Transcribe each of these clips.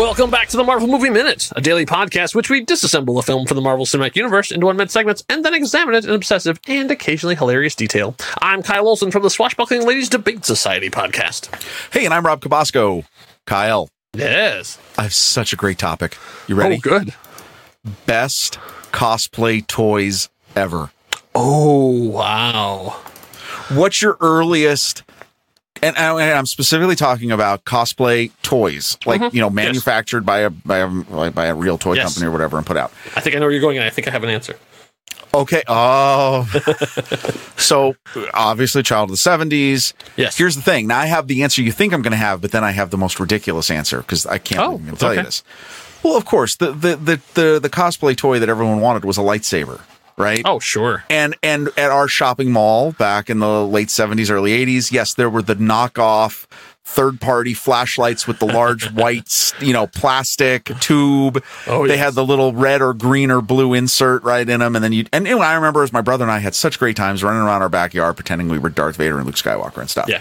Welcome back to the Marvel Movie Minute, a daily podcast which we disassemble a film from the Marvel Cinematic Universe into one minute segments and then examine it in obsessive and occasionally hilarious detail. I'm Kyle Olson from the Swashbuckling Ladies Debate Society podcast. Hey, and I'm Rob Cabasco. Kyle, Yes. I have such a great topic. You ready? Oh, good. Best cosplay toys ever. Oh, wow. What's your earliest? And, I- I'm specifically talking about cosplay toys, like mm-hmm. you know, manufactured by a by a by a real toy Yes. company or whatever, and put out. I think I know where you're going, and I think I have an answer. Okay. Oh, so obviously, child of the '70s. Yes. Here's the thing. Now I have the answer you think I'm going to have, but then I have the most ridiculous answer because I can't Oh, tell you this. Well, of course, the, the the the the cosplay toy that everyone wanted was a lightsaber, right? Oh, sure. And and at our shopping mall back in the late 70s, early 80s, yes, there were the knockoff third party flashlights with the large white, you know, plastic tube. Oh, they yes. had the little red or green or blue insert right in them. And then you, and, and I remember as my brother and I had such great times running around our backyard pretending we were Darth Vader and Luke Skywalker and stuff Yeah.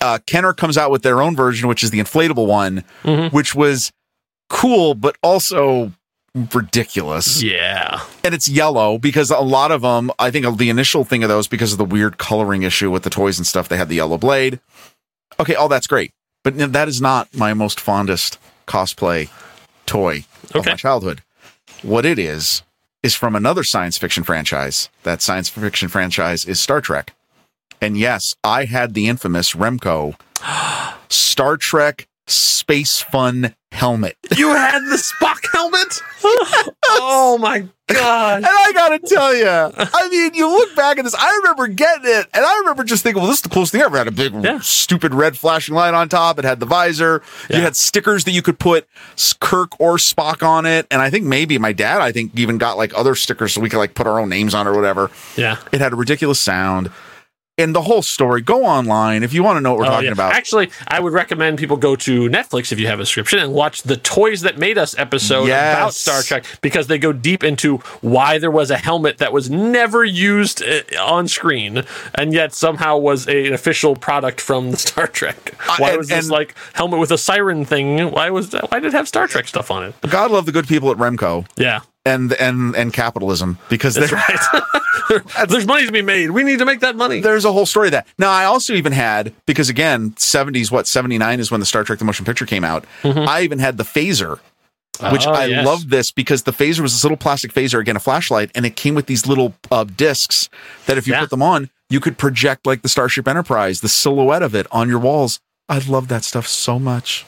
uh, Kenner comes out with their own version, which is the inflatable one, Mm-hmm. which was cool, but also ridiculous. Yeah. And it's yellow because a lot of them, I think the initial thing of those, because of the weird coloring issue with the toys and stuff, they had the yellow blade. Okay, all that's great. But that is not my most fondest cosplay toy of my childhood. What it is, is from another science fiction franchise. That science fiction franchise is Star Trek. And yes, I had the infamous Remco Star Trek Space Fun helmet. You had the Spock helmet? oh, my God. And I gotta tell you, I mean, you look back at this. I remember getting it, and I remember just thinking, "Well, this is the coolest thing ever." It had a big, Yeah. stupid red flashing light on top. It had the visor. Yeah. You had stickers that you could put Kirk or Spock on it, and I think maybe my dad, I think, even got like other stickers so we could like put our own names on it or whatever. Yeah. It had a ridiculous sound, and the whole story. Go online if you want to know what we're Oh, talking yeah. about. Actually, I would recommend people go to Netflix if you have a subscription and watch the Toys That Made Us episode Yes. about Star Trek because they go deep into why there was a helmet that was never used uh, on screen and yet somehow was a, an official product from the Star Trek. Why and- was this like helmet with a siren thing? Why was that? Why did it have Star Trek stuff on it? God love the good people at Remco Yeah. And and and capitalism because That's right. There- There's money to be made. We need to make that money. there's a whole story of that. Now, I also even had because again, 70s, what 79 is when the Star Trek the motion picture came out. I even had the phaser, which Mm-hmm. Oh, I yes. loved this because the phaser was this little plastic phaser, again a flashlight, and it came with these little uh, discs that if you Yeah. put them on, you could project like the Starship Enterprise, the silhouette of it on your walls. I love that stuff so much.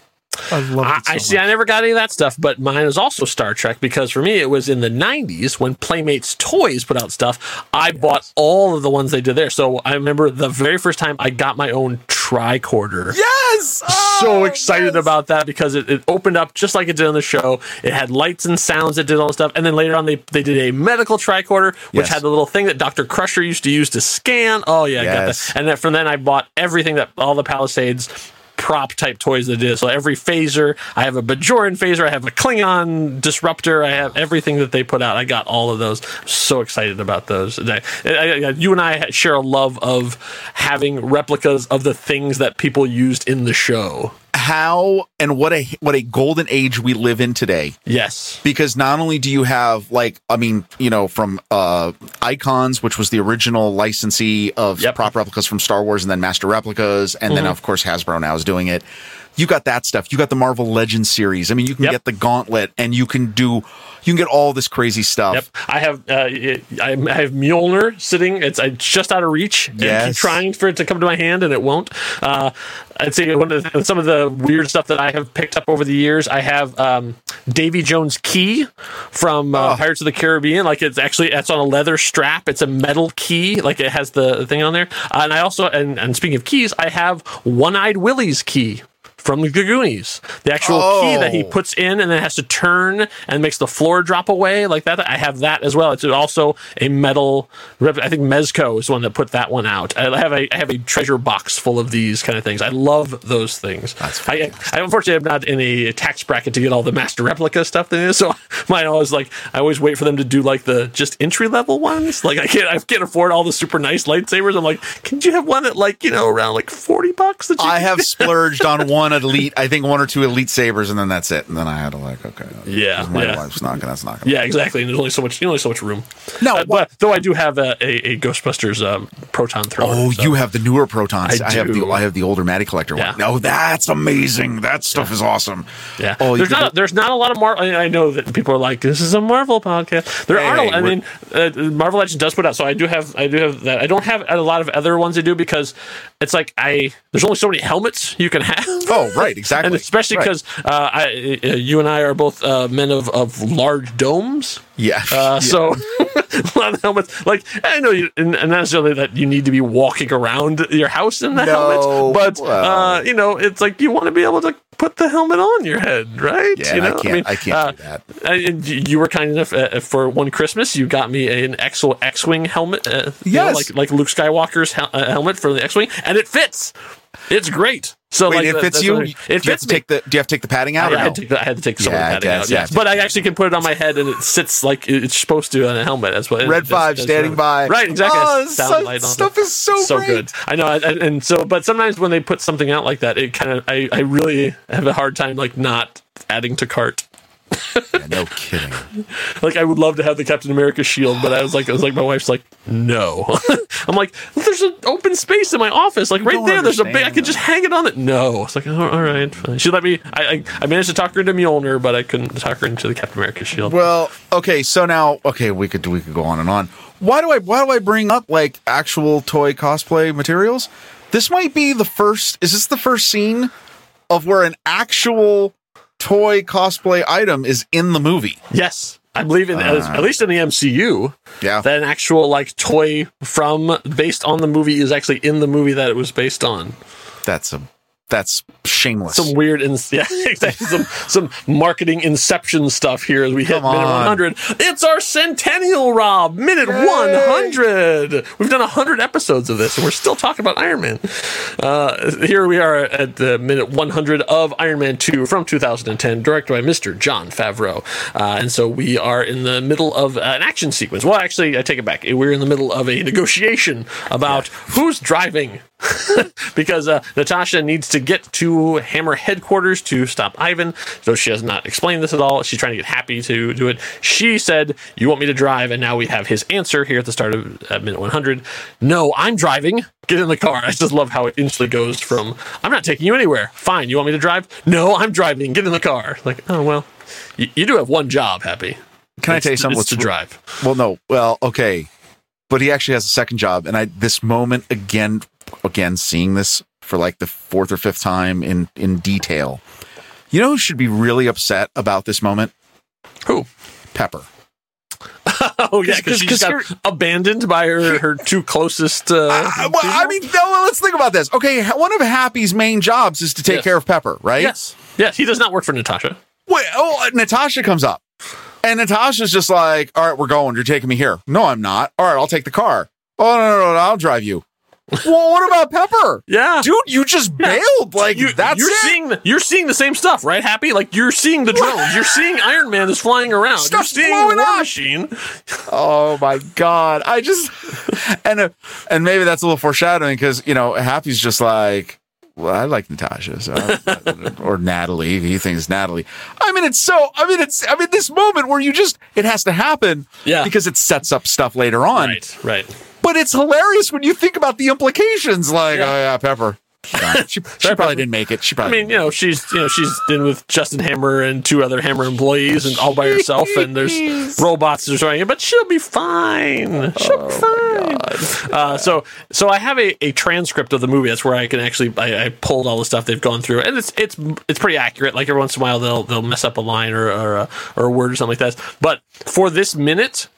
I love it so I see. I never got any of that stuff, but mine was also Star Trek because for me it was in the '90s when Playmates Toys put out stuff. I bought all of the ones they did there. So I remember the very first time I got my own tricorder. Yes, So Oh, excited yes. about that because it, it opened up just like it did on the show. It had lights and sounds It did all the stuff. And then later on, they, they did a medical tricorder, which Yes. had the little thing that Dr. Crusher used to use to scan. Oh, yeah, I got Yes. that. And then from then, I bought everything that all the Palisades prop type toys that did. So every phaser, I have a Bajoran phaser, I have a Klingon disruptor, I have everything that they put out. I got all of those. So excited about those. I- I- you and I share a love of having replicas of the things that people used in the show. How and what a what a golden age we live in today. Yes. because not only do you have like I mean you know from uh Icons which was the original licensee of Yep. prop replicas from Star Wars and then Master Replicas and then of course Hasbro now is doing it you got that stuff you got the Marvel Legends series I mean you can Yep. get the Gauntlet and you can do you can get all this crazy stuff Yep, I have uh, it- I I have Mjolnir sitting. It's, it's just out of reach. And I keep trying for it to come to my hand, and it won't. Uh, I'd say one of the, some of the weird stuff that I have picked up over the years. I have um, Davy Jones' key from uh, Pirates of the Caribbean. Like it's actually it's on a leather strap. It's a metal key. Like it has the thing on there. Uh, and I also and, and speaking of keys, I have One Eyed Willie's key. From the Goonies, the actual key that he Oh. puts in and then has to turn and makes the floor drop away like that. I have that as well. It's also a metal. I think Mezco is the one that put that one out. I have a I have a treasure box full of these kind of things. I love those things. That's I, I unfortunately am not in a tax bracket to get all the master replica stuff. That is, so mine always like I always wait for them to do like the just entry level ones. Like I can't I can't afford all the super nice lightsabers. I'm like, can you have one at like you know around like forty bucks? That I have splurged on one of elite. I think one or two elite sabers, and then that's it. And then I had to like, okay, Yeah, my yeah. wife's not gonna. That's not gonna. Yeah, exactly. And there's only so much, only so much room. No, Uh, but though I do have a, a, a Ghostbusters um, proton thrower. Oh, so- you have the newer protons. I I, have the. I have the older Matty collector Yeah. one. No, that's amazing. That stuff is awesome. Yeah, Oh, there's not there's not a lot of Marvel. I know that people are like, "This is a Marvel podcast." There. Hey, A, I mean, uh, Marvel Legends does put out, so I do have I do have that. I don't have a lot of other ones I do because it's like I there's only so many helmets you can have. Oh, right, exactly. and especially Right. because uh, I, uh, you and I are both uh, men of, of large domes. Yeah. Uh, So a lot of helmets. Like I know you, and not necessarily that you need to be walking around your house in the No, helmet, but well. uh, you know, it's like you want to be able to put the helmet on your head, right? Yeah, you I can't- I can't uh, do that. and you were kind enough uh, for one Christmas. You got me an X X-wing helmet. Uh, you know, Yes. like like Luke Skywalker's hel- uh, helmet for the X-wing, and it fits. It's great. So Wait, like, it fits that's you. I- do It you have fits to me. take the? Do you have to take the padding out? I, or had no? to, I had to take some Yeah, of the padding guess, out. yeah, Yes, but I actually can put it on my head and it sits like it's supposed to on a helmet. That's what Red that's- five that's standing what- by. Right, exactly. Oh, so- stuff it. is so so great. good. I know, and, and so, but sometimes when they put something out like that, it kind of I, I really have a hard time like not adding to cart. Yeah, no kidding. Like I would love to have the Captain America shield, but I was like, I was like, my wife's like, no. I'm like, there's an open space in my office, like right there. There's a big. I could just hang it on it. No, it's like, oh, all right. fine. She let me. I, I I managed to talk her into Mjolnir, but I couldn't talk her into the Captain America shield. Well, okay, so now okay, we could we could go on and on. Why do I why do I bring up like actual toy cosplay materials? This might be the first is this the first scene of where an actual toy cosplay item is in the movie? Yes, I believe in at uh. least in the MCU. Yeah. that an actual like toy from based on the movie is actually in the movie that it was based on. That's a that's shameless. Some weird, in, yeah, exactly. Some some marketing inception stuff here as we hit Come minute on. one hundred. It's our centennial, Rob. Minute Yay. one hundred. We've done hundred episodes of this, and we're still talking about Iron Man. Uh, here we are at the minute one hundred of Iron Man two from two thousand and ten, directed by Mister Jon Favreau. Uh, and so we are in the middle of an action sequence. Well, actually, I take it back. We're in the middle of a negotiation about who's driving because uh, Natasha needs to get to Hammer headquarters to stop Ivan. So she has not explained this at all. She's trying to get Happy to do it. She said, "You want me to drive?" And now we have his answer here at the start of at minute 100. No, I'm driving. Get in the car. I just love how it instantly goes from "I'm not taking you anywhere." Fine. You want me to drive? No, I'm driving. Get in the car. Like, oh well, you, you do have one job, Happy. Can I tell you something? It's to drive. Well, no. Well, okay. But he actually has a second job. And I this moment again again seeing this for like the fourth or fifth time in in detail. You know who should be really upset about this moment? Who? Pepper. Oh yeah, because 'cause- she 'cause just got abandoned by her her two closest. Uh, I, well, I mean, no, let's think about this. Okay, one of Happy's main jobs is to take Yes. care of Pepper, right? yes, yes, he does not work for Natasha. Wait, oh, Natasha comes up. And Natasha's just like, all right, we're going. You're taking me here. No, I'm not. All right, I'll take the car. Oh, no, no, no, no I'll drive you. Well, what about Pepper? Yeah, Dude, you just bailed. Like, you, that's you're it. seeing the, you're seeing the same stuff, right? Happy, like you're seeing the drones. You're seeing Iron Man is flying around. Stuff's you're seeing War up. Machine. Oh my god! I just and uh, and maybe that's a little foreshadowing because you know Happy's just like, well, I like Natasha so I- or Natalie. He thinks Natalie. I mean, it's so. I mean, it's. I mean, this moment where you just it has to happen, Yeah. because it sets up stuff later on. Right, right. But it's hilarious when you think about the implications. Like, Yeah. oh yeah, Pepper. She, she probably didn't make it. She probably. I mean, you know, she's you know she's been with Justin Hammer and two other Hammer employees and all by herself, and there's robots destroying it, but she'll be fine. She'll be fine. Uh, so so I have a, a transcript of the movie. That's where I can actually I, I pulled all the stuff they've gone through, and it's it's it's pretty accurate. Like every once in a while they'll they'll mess up a line or or a, or a word or something like that. But for this minute.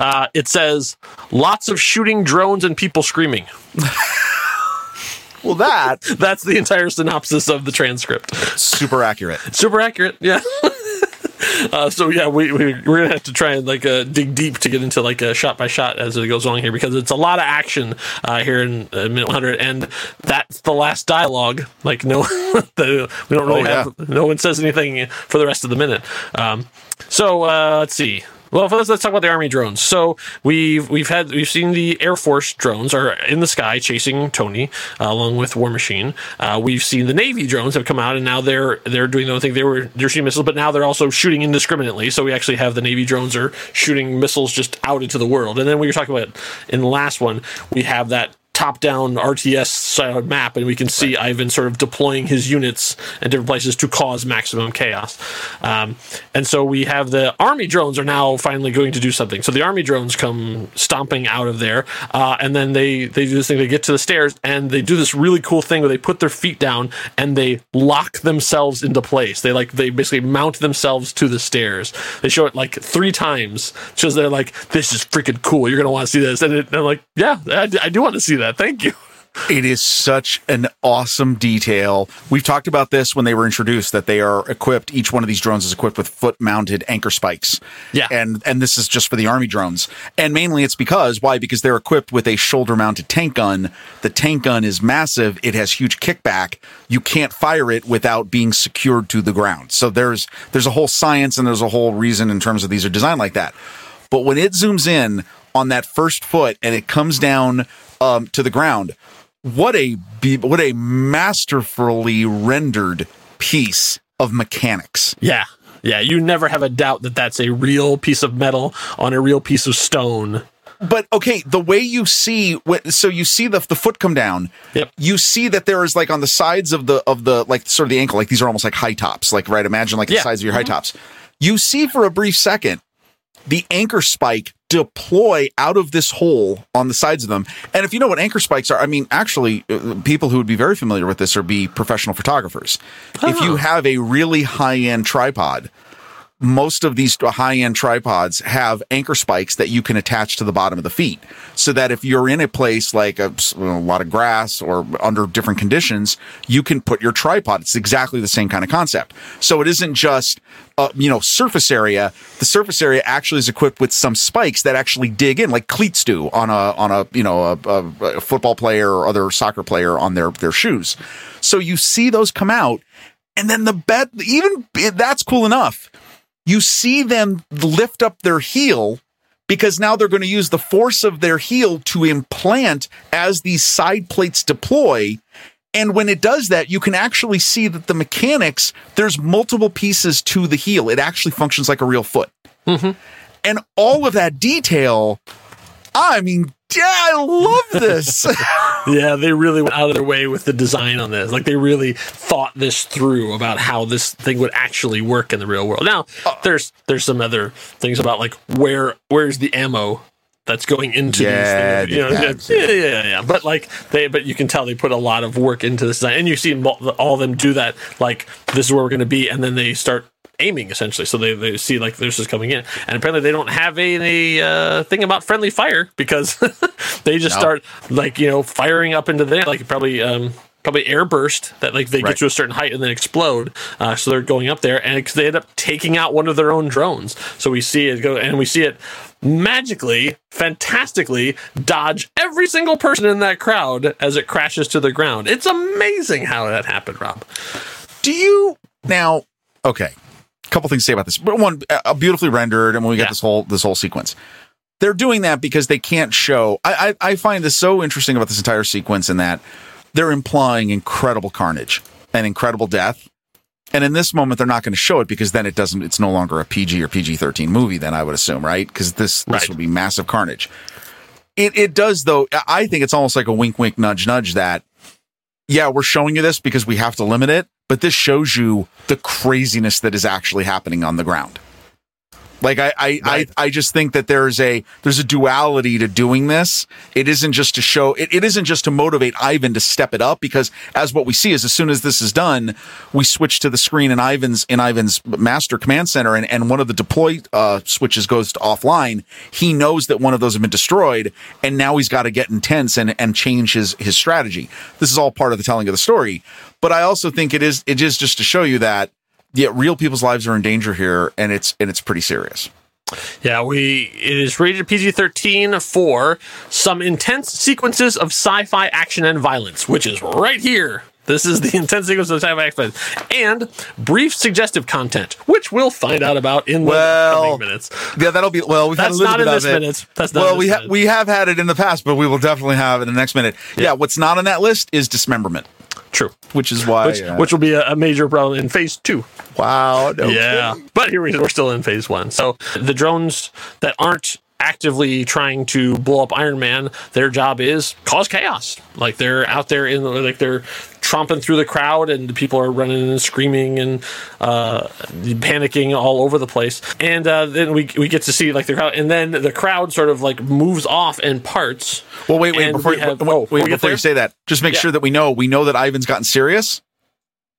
Uh, it says lots of shooting drones and people screaming. well, that That's the entire synopsis of the transcript. super accurate. super accurate yeah uh, so yeah we, we we're gonna have to try and like uh, dig deep to get into like a shot by shot as it goes along here because it's a lot of action uh, here in uh, minute 100 and that's the last dialogue like no the, we don't really Oh, yeah. have no one says anything for the rest of the minute um, so uh, let's see Well, let's, let's talk about the army drones. So we've we've had we've seen the Air Force drones are in the sky chasing Tony uh, along with War Machine. Uh, we've seen the Navy drones have come out and now they're they're doing the thing. They were they're shooting missiles, but now they're also shooting indiscriminately. So we actually have the Navy drones are shooting missiles just out into the world. And then we were talking about in the last one, we have that top-down RTS map, and we can see right. Ivan sort of deploying his units in different places to cause maximum chaos. Um, and so we have the army drones are now finally going to do something. So the army drones come stomping out of there, uh, and then they they do this thing. They get to the stairs, and they do this really cool thing where they put their feet down and they lock themselves into place. They like they basically mount themselves to the stairs. They show it like three times, because they're like, "This is freaking cool. You're gonna want to see this." And, it, and I'm like, "Yeah, I, I do want to see that." Thank you. It is such an awesome detail. We've talked about this when they were introduced that they are equipped. Each one of these drones is equipped with foot-mounted anchor spikes. Yeah, and and this is just for the army drones. And mainly it's because why? Because they're equipped with a shoulder-mounted tank gun. The tank gun is massive. It has huge kickback. You can't fire it without being secured to the ground. So there's there's a whole science and there's a whole reason in terms of these are designed like that. But when it zooms in on that first foot and it comes down um, to the ground. What a what a masterfully rendered piece of mechanics. Yeah. Yeah, you never have a doubt that that's a real piece of metal on a real piece of stone. But okay, the way you see so you see the the foot come down. Yep. You see that there is like on the sides of the of the like sort of the ankle, like these are almost like high tops. Like right, imagine like the yeah. sides of your high mm-hmm. tops. You see for a brief second the anchor spike deploy out of this hole on the sides of them. And if you know what anchor spikes are, I mean, actually, uh, people who would be very familiar with this are be professional photographers. Oh. If you have a really high end tripod, most of these high end tripods have anchor spikes that you can attach to the bottom of the feet. So that if you're in a place like a, a, lot of grass or under different conditions, you can put your tripod. It's exactly the same kind of concept. So it isn't just, uh, you know, surface area. The surface area actually is equipped with some spikes that actually dig in, like cleats do on a, on a, you know, a, a football player or other soccer player on their, their shoes. So you see those come out. And then the bed, even that's cool enough you see them lift up their heel because now they're going to use the force of their heel to implant as these side plates deploy. And when it does that, you can actually see that the mechanics, there's multiple pieces to the heel. It actually functions like a real foot. Mm-hmm. And all of that detail, I mean, yeah, I love this. yeah, they really went out of their way with the design on this. Like they really thought this through about how this thing would actually work in the real world. Now, uh, there's there's some other things about like where where's the ammo that's going into yeah, these things. You know, yeah, yeah, yeah, yeah. But like they, but you can tell they put a lot of work into this design, and you see all of them do that. Like this is where we're going to be, and then they start aiming essentially. So they, they see like this is coming in, and apparently they don't have a, a uh, thing about friendly fire because they just no. start like you know firing up into there like probably um, probably air burst that like they right. get to a certain height and then explode. Uh, so they're going up there and they end up taking out one of their own drones. So we see it go and we see it magically, fantastically dodge every single person in that crowd as it crashes to the ground. It's amazing how that happened, Rob. Do you now? Okay, couple things to say about this. But one, uh, beautifully rendered, and when we get this whole this whole sequence, they're doing that because they can't show. I, I I find this so interesting about this entire sequence in that they're implying incredible carnage and incredible death. And in this moment, they're not going to show it because then it doesn't. It's no longer a PG or PG thirteen movie. Then I would assume, right? Because this this right. would be massive carnage. It it does though. I think it's almost like a wink, wink, nudge, nudge. That yeah, we're showing you this because we have to limit it, but this shows you the craziness that is actually happening on the ground. Like I, I, right. I, I just think that there's a there's a duality to doing this. It isn't just to show it, it isn't just to motivate Ivan to step it up because as what we see is as soon as this is done, we switch to the screen in Ivan's in Ivan's master command center and, and one of the deploy uh, switches goes to offline. He knows that one of those have been destroyed, and now he's got to get intense and, and change his his strategy. This is all part of the telling of the story. But I also think it is it is just to show you that yeah, real people's lives are in danger here, and it's and it's pretty serious. Yeah, we it is rated PG thirteen for some intense sequences of sci fi action and violence, which is right here This is the intense sequence of sci-fi action And brief suggestive content, which we'll find out about in the Well, coming minutes. Yeah, that'll be well. We've had a That's little not bit in of this it. minute. That's not well, we ha- minute. we have had it in the past, but we will definitely have it in the next minute. Yeah, what's not on that list is dismemberment, True. which is why. Which, uh, which will be a, a major problem in phase two. wow, no Yeah. kidding. But here we, are. we're still in phase one. So the drones that aren't actively trying to blow up Iron Man, their job is cause chaos. Like they're out there in the, like they're tromping through the crowd and the people are running and screaming and uh, panicking all over the place. And uh, then we, we get to see like the crowd and then the crowd sort of like moves off and parts. Well, wait, wait, before, we have- wait, oh, wait, we before you say that, just make Yeah. sure that we know we know that Ivan's gotten serious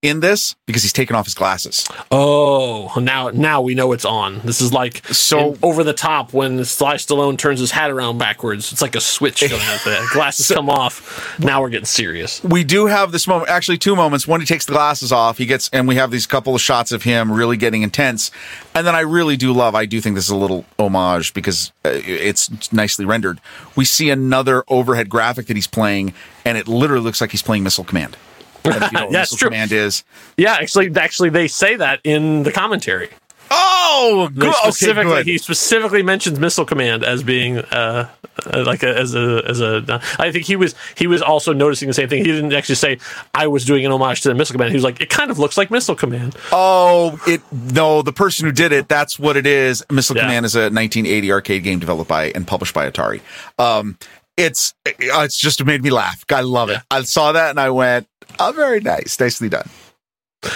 in this because he's taken off his glasses. Oh, now now we know it's on. This is like So- in over the top when Sly Stallone turns his hat around backwards. It's like a switch going out there. Glasses come off. Now we're getting serious. We do have this moment, actually, two moments. One, he takes the glasses off. He gets, and we have these couple of shots of him really getting intense. And then I really do love. I do think this is a little homage because uh, it's nicely rendered. We see another overhead graphic that he's playing, and it literally looks like he's playing Missile Command. If you know Yeah, it's true. Command is. Yeah, actually, actually, they say that in the commentary. Oh, good. Okay, specifically, good. he specifically mentions Missile Command as being uh, uh, like a, as a as a. I think he was he was also noticing the same thing. He didn't actually say I was doing an homage to the Missile Command. He was like, it kind of looks like Missile Command. Oh, it no, the person who did it, that's what it is. Missile Yeah. Command is a 1980 arcade game developed by and published by Atari. Um, it's it's just made me laugh. I love it. I saw that and I went, "Oh, very nice, nicely done."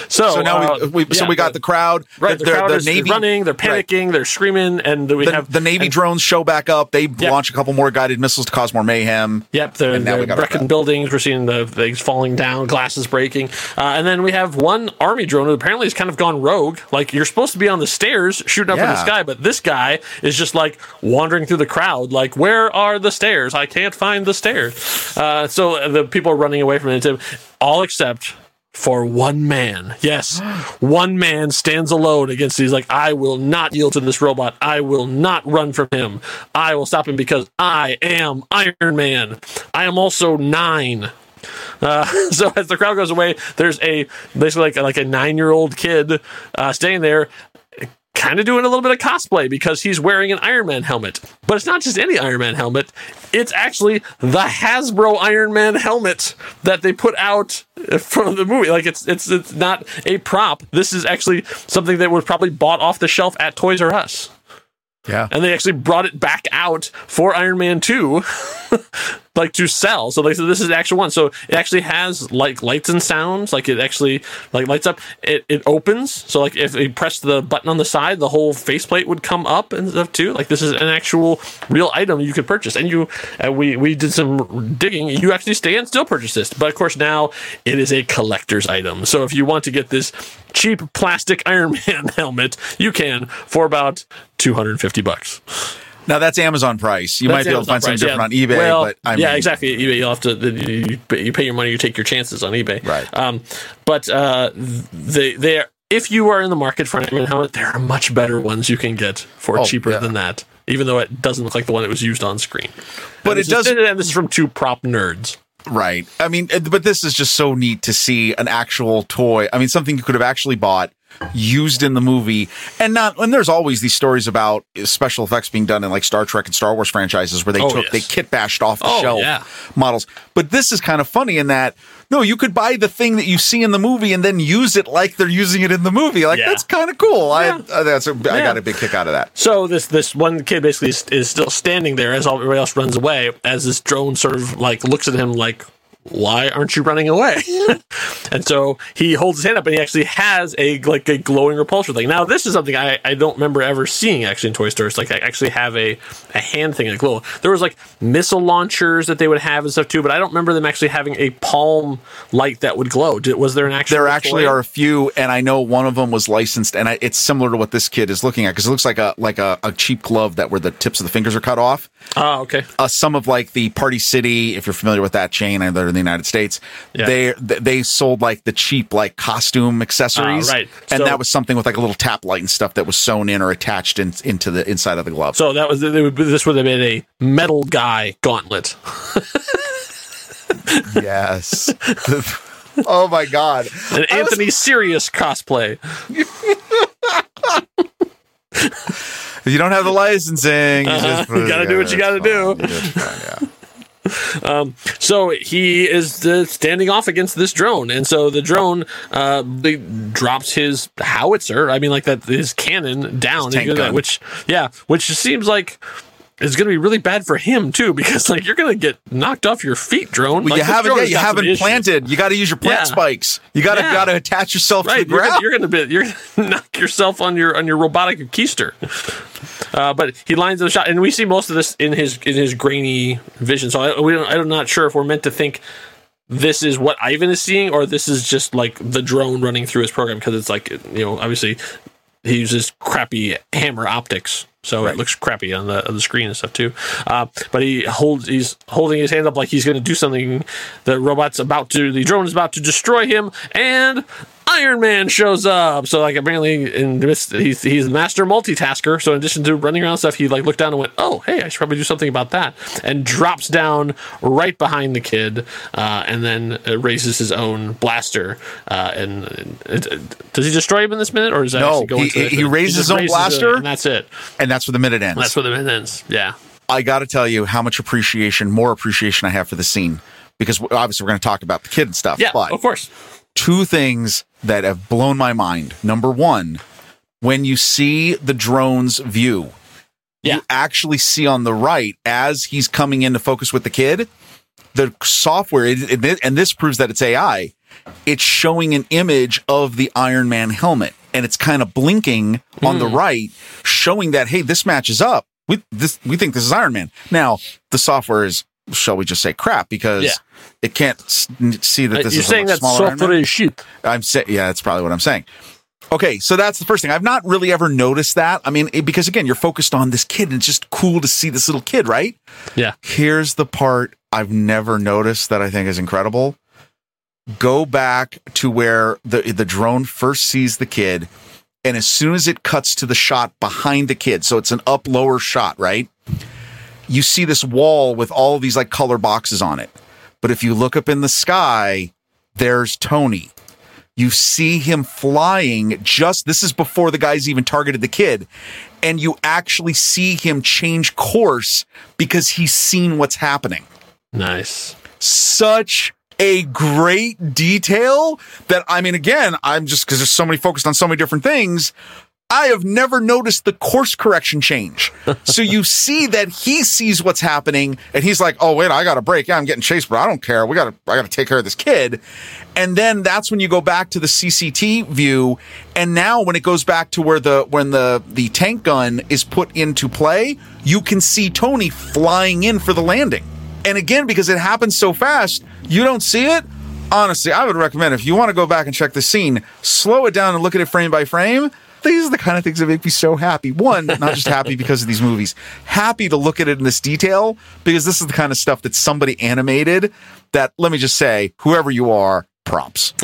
So, So now uh, we, we so we got the crowd, Right, the, crowd is Navy running, they're Right. panicking, they're screaming, and we The, have the Navy and- drones show back up. They launch a couple more guided missiles to cause more mayhem. Yep, they're, And now we they're wrecking buildings. We're seeing the things falling down, glasses breaking, uh, and then we have one army drone who apparently has kind of gone rogue. Like you're supposed to be on the stairs shooting up in the sky, but this guy is just like wandering through the crowd. Like, where are the stairs? I can't find the stairs. Uh, so the people are running away from it, all except for one man. Yes, one man stands alone against. these. like, I will not yield to this robot. I will not run from him. I will stop him because I am Iron Man. I am also nine. Uh, so as the crowd goes away, there's a basically like like a nine year old kid uh, staying there. Kind of doing a little bit of cosplay because he's wearing an Iron Man helmet. But it's not just any Iron Man helmet, it's actually the Hasbro Iron Man helmet that they put out from the movie. Like it's it's it's not a prop. This is actually something that was probably bought off the shelf at Toys R Us. Yeah. And they actually brought it back out for Iron Man 2 like to sell. So like so this is the actual one. So it actually has like lights and sounds. Like it actually like lights up. It it opens. So like if you press the button on the side, the whole faceplate would come up and stuff too. Like this is an actual real item you could purchase. And you uh, we we did some digging. You actually stay and still purchase this. But of course now it is a collector's item. So if you want to get this cheap plastic Iron Man helmet, you can for about 250 bucks. Now that's Amazon price. You might That's be able to find something price, different yeah. on eBay, Well, but I yeah, mean, exactly. eBay, you'll have to you, pay- you pay your money, you take your chances on eBay. Right. Um, but uh, they they are, if you are in the market for an Iron helmet, there are much better ones you can get for Oh, cheaper yeah. than that. Even though it doesn't look like the one that was used on screen. But it this is- does- and this is from two prop nerds. Right. I mean, but this is just so neat to see an actual toy. I mean, something you could have actually bought, used in the movie, and not. And there's always these stories about special effects being done in like Star Trek and Star Wars franchises where they Oh, took yes. they kit bashed off the Oh, shelf yeah. models. But this is kind of funny in that no, you could buy the thing that you see in the movie and then use it like they're using it in the movie. Like Yeah. that's kind of cool. Yeah. I uh, that's a, I got a big kick out of that. So this this one kid basically is, is still standing there as everybody else runs away. As this drone sort of like looks at him like, "Why aren't you running away?" and so he holds his hand up and he actually has a like a glowing repulsor thing. Now this is something I, I don't remember ever seeing actually in toy stores. Like I actually have a a hand thing that glow. There was like missile launchers that they would have and stuff too, but I don't remember them actually having a palm light that would glow. Did, was there an actual? There actually are a few, and I know one of them was licensed, and I, it's similar to what this kid is looking at because it looks like a like a, a cheap glove that where the tips of the fingers are cut off. Oh, okay. Uh, some of like the Party City, if you're familiar with that chain, and they're the United States, Yeah. they they sold like the cheap like costume accessories, Ah, right. And So- that was something with like a little tap light and stuff that was sewn in or attached in, into the inside of the glove. So that was would, this would have been a metal guy gauntlet. yes. oh my god! An I was- Anthony Serious cosplay. If you don't have the licensing, you, Uh-huh. just You gotta do what you gotta do. fine. You yeah. So he is uh, standing off against this drone, and so the drone uh, drops his howitzer. I mean, like that his cannon down, that, gun. which yeah, which just seems like. It's going to be really bad for him too, because like you're going to get knocked off your feet, drone. Well, Like, you haven't. Yeah, you haven't issues. planted. You got to use your plant Yeah. spikes. You got to Yeah. got to attach yourself right to the you're gonna, ground. you're gonna be you're gonna knock yourself on your on your robotic keister uh, but he lines up the shot and we see most of this in his in his grainy vision so I, we don't, i'm not sure if we're meant to think this is what ivan is seeing or this is just like the drone running through his program because it's like you know obviously he uses crappy hammer optics so it looks crappy on the on the screen and stuff too. Uh, but he holds he's holding his hand up like he's going to do something. The robot's about to the drone is about to destroy him, and Iron Man shows up. So like apparently in this he's he's a master multitasker. So in addition to running around stuff, he like looked down and went, "Oh, hey, I should probably do something about that," and drops down right behind the kid, uh, and then raises his own blaster. Uh, and, and- and- does he destroy him in this minute, or is that No, he- to the next he raises his own raises it, blaster? and that's it. and that's where the minute ends. That's where the minute ends. Yeah. I got to tell you how much appreciation, more appreciation I have for the scene because obviously we're going to talk about the kid and stuff. Yeah, but of course. Two things that have blown my mind. Number one, when you see the drone's view, Yeah. you actually see on the right as he's coming into focus with the kid, the software, and this proves that it's AI. It's showing an image of the Iron Man helmet, and it's kind of blinking on Hmm. the right, showing that hey, this matches up. We this we think this is Iron Man. Now the software is, shall we just say, crap because Yeah. it can't s- see that Uh, this You're is saying that smaller software is shit. I'm saying, yeah, that's probably what I'm saying. Okay, so that's the first thing. I've not really ever noticed that. I mean, it, because again, you're focused on this kid, and it's just cool to see this little kid, right? Yeah. Here's the part I've never noticed that I think is incredible. Go back to where the the drone first sees the kid, and as soon as it cuts to the shot behind the kid, so it's an up lower shot, right? You see this wall with all of these like color boxes on it. But if you look up in the sky, there's Tony. You see him flying just this is before the guy's even targeted the kid. And you actually see him change course because he's seen what's happening. Nice. Such a great detail that I mean, again, I'm just because there's so many focused on so many different things. I have never noticed the course correction change. so you see that he sees what's happening and he's like, "Oh wait, I got to break. Yeah, I'm getting chased, but I don't care. We got to I got to take care of this kid." And then that's when you go back to the CCT view and now when it goes back to where the when the the tank gun is put into play, you can see Tony flying in for the landing. And again because it happens so fast, you don't see it. Honestly, I would recommend if you want to go back and check the scene, slow it down and look at it frame by frame these are the kind of things that make me so happy. One, not just happy because of these movies, happy to look at it in this detail because this is the kind of stuff that somebody animated that, let me just say, whoever you are, props.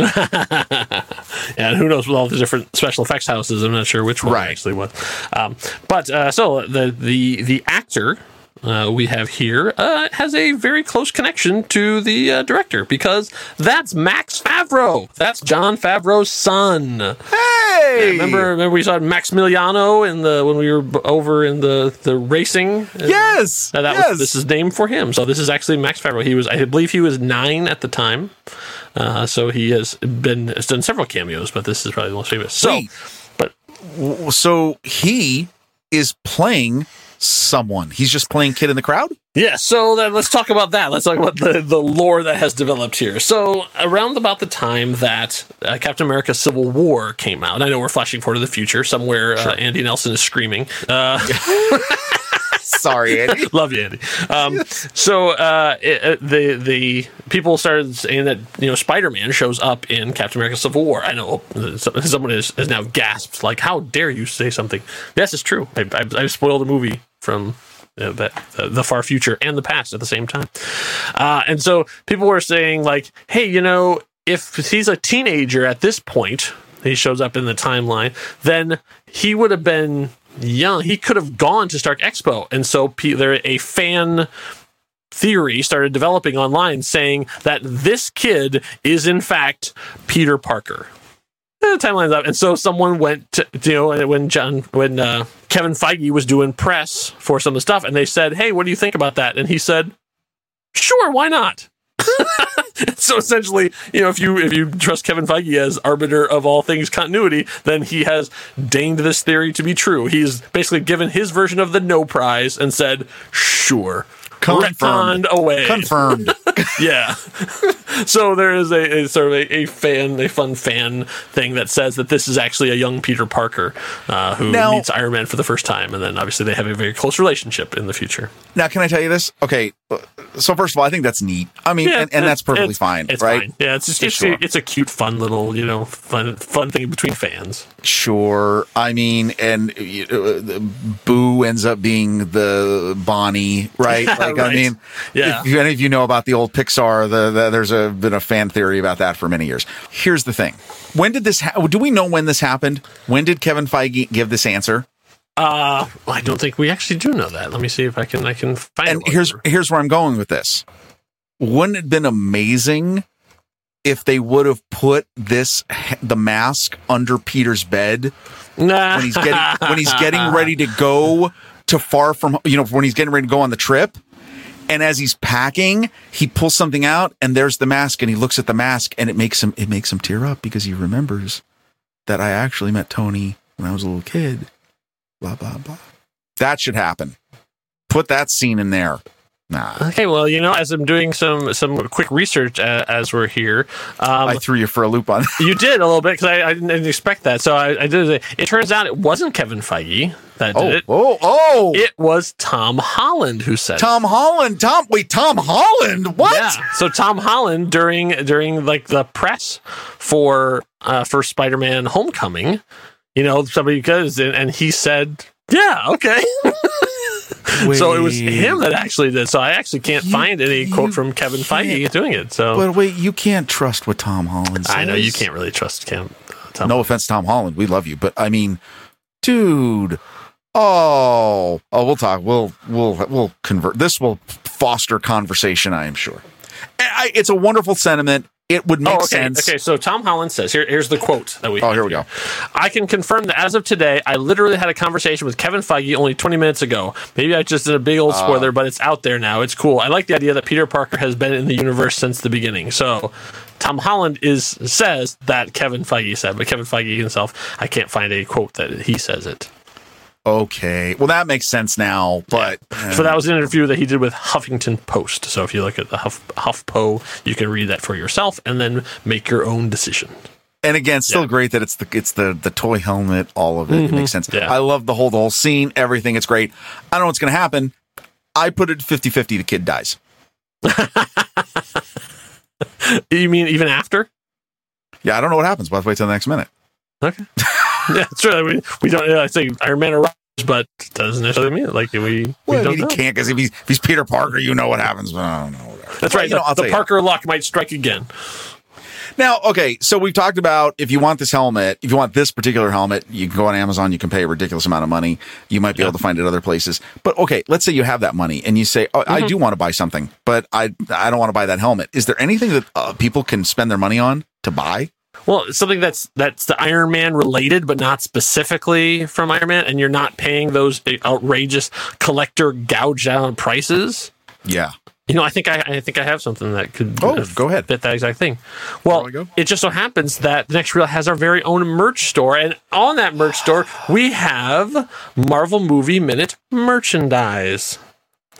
And who knows with all the different special effects houses? I'm not sure which one Right. actually was. Um, but uh, so the the the actor. Uh, we have here uh, has a very close connection to the uh, director because that's Max Favreau. That's Jon Favreau's son. Hey! Remember, remember we saw Maximiliano in the when we were over in the the racing. Yes! That yes! was this is named for him. So this is actually Max Favreau. He was, I believe, he was nine at the time. Uh, so he has been has done several cameos, but this is probably the most famous. So, Wait. but so he is playing someone. He's just playing kid in the crowd? yeah. So then let's talk about that. Let's talk about the the lore that has developed here. So around about the time that uh, Captain America: Civil War came out, I know we're flashing forward to the future. Somewhere uh, Andy Nelson is screaming. Uh, Sorry, Andy. Love you, Andy. Um, so uh, it, uh, the the people started saying that you know Spider Man shows up in Captain America: Civil War. I know uh, someone has, has now gasped, like, "How dare you say something?" Yes, it's true. I, I, I've spoiled the movie from. Uh, the, the, the far future and the past at the same time. Uh, and so people were saying, like, hey, you know, if he's a teenager at this point, he shows up in the timeline, then he would have been young. He could have gone to Stark Expo. And so pe- there a fan theory started developing online saying that this kid is in fact Peter Parker. The timeline's up, and so someone went to you know when John when uh, Kevin Feige was doing press for some of the stuff, and they said, "Hey, what do you think about that?" And he said, "Sure, why not." so essentially, you know, if you if you trust Kevin Feige as arbiter of all things continuity, then he has deigned this theory to be true. He's basically given his version of the no prize and said, "Sure." Confirmed. Away. Confirmed. yeah. so there is a, a sort of a, a, fan, a fun fan thing that says that this is actually a young Peter Parker uh, who Now- meets Iron Man for the first time, and then obviously they have a very close relationship in the future. now, can I tell you this? Okay. So first of all, I think that's neat. I mean, and, and that's perfectly fine, right? fine. Yeah, it's just it's, sure. it's a cute, fun little you know fun fun thing between fans. Sure. I mean, and uh, Boo ends up being the Bonnie, right? Like, I mean, Yeah. if any of you know about the old Pixar, the, the, there's a been a fan theory about that for many years. Here's the thing: when did this? Ha- do we know when this happened? When did Kevin Feige give this answer? Uh, I don't think we actually do know that. Let me see if I can I can find. And here's we're- here's where I'm going with this. Wouldn't it have been amazing if they would have put this the mask under Peter's bed nah. when he's getting when he's getting ready to go to far from you know when he's getting ready to go on the trip and as he's packing he pulls something out and there's the mask and he looks at the mask and it makes him it makes him tear up because he remembers that I actually met Tony when I was a little kid blah blah blah that should happen put that scene in there nah Okay, well, you know, as I'm doing some some quick research uh, as we're here, um, I threw you for a loop on you did a little bit because I, I didn't expect that. So I, I did. It. it turns out it wasn't Kevin Feige that did oh it. oh oh It was Tom Holland who said. it. Tom Holland Tom wait Tom Holland what Yeah. So Tom Holland during during like the press for uh, for Spider-Man: Homecoming, you know, somebody goes and, and he said, "Yeah, okay." so it was him that actually did. So I actually can't You- find any quote from Kevin Feige doing it. So But wait, you can't trust what Tom Holland says. I know you can't really trust Cam. Uh, Tom. No offense, Tom Holland. We love you, but I mean, dude. Oh, oh, we'll talk. We'll we'll we'll convert. This will foster conversation. I am sure. I, it's a wonderful sentiment. It would make Oh, okay. sense. Okay, so Tom Holland says here, here's the quote that we. Oh, here we go. I can confirm that as of today, I literally had a conversation with Kevin Feige only 20 minutes ago. Maybe I just did a big old ah. spoiler, but it's out there now. It's cool. I like the idea that Peter Parker has been in the universe since the beginning. So Tom Holland is says that Kevin Feige said, but Kevin Feige himself, I can't find a quote that he says it. Okay. Well, that makes sense now. But So that was an interview that he did with Huffington Post. So if you look at the Huff, HuffPo, you can read that for yourself and then make your own decision. and again, still Yeah. great that it's the it's the the toy helmet. All of it. It mm-hmm. makes sense. Yeah. I love the whole the whole scene. Everything. It's great. I don't know what's going to happen. I put it 50-50 The kid dies. You mean even after? Yeah, I don't know what happens. We'll have to wait till the next minute. Okay. yeah, it's true. We, we don't. I say Iron Man arrives, but doesn't necessarily mean it. Like we, we Well, I don't mean, he know. can't because if he's if he's Peter Parker, you know what happens. But I don't know. Whatever. That's Well, right. You know, the tell you. Parker luck might strike again. Now, okay, so we've talked about if you want this helmet, if you want this particular helmet, you can go on Amazon, you can pay a ridiculous amount of money. You might be able to find it other places. But okay, let's say you have that money and you say, "Oh, Mm-hmm. I do want to buy something, but I I don't want to buy that helmet." Is there anything that uh, people can spend their money on to buy? Well, something that's that's the Iron Man related, but not specifically from Iron Man, and you're not paying those outrageous collector gouge down prices. Yeah. You know, I think I, I think I have something that could Oh, uh, go ahead. fit that exact thing. Well, we it just so happens that the Next Reel has our very own merch store, and on that merch store we have Marvel Movie Minute merchandise.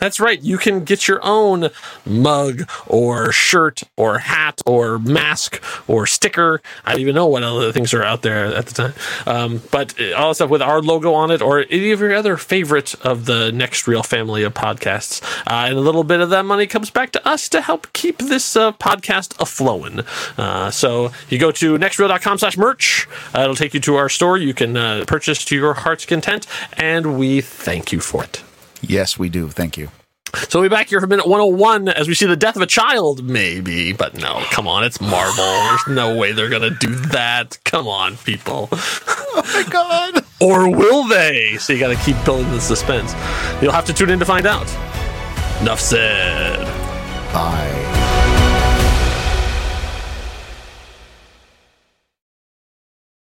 That's right. You can get your own mug or shirt or hat or mask or sticker. I don't even know what other things are out there at the time. Um, but all the stuff with our logo on it or any of your other favorite of the Next Reel family of podcasts. Uh, and a little bit of that money comes back to us to help keep this uh, podcast a-flowing. Uh, so you go to nextreel.com slash merch. Uh, it'll take you to our store. You can uh, purchase to your heart's content. And we thank you for it. Yes, we do. Thank you. So we'll be back here for minute 101 as we see the death of a child, maybe. But no, come on, it's Marvel. There's no way they're going to do that. Come on, people. Oh my god. Or will they? So you got to keep building the suspense. You'll have to tune in to find out. Enough said. Bye.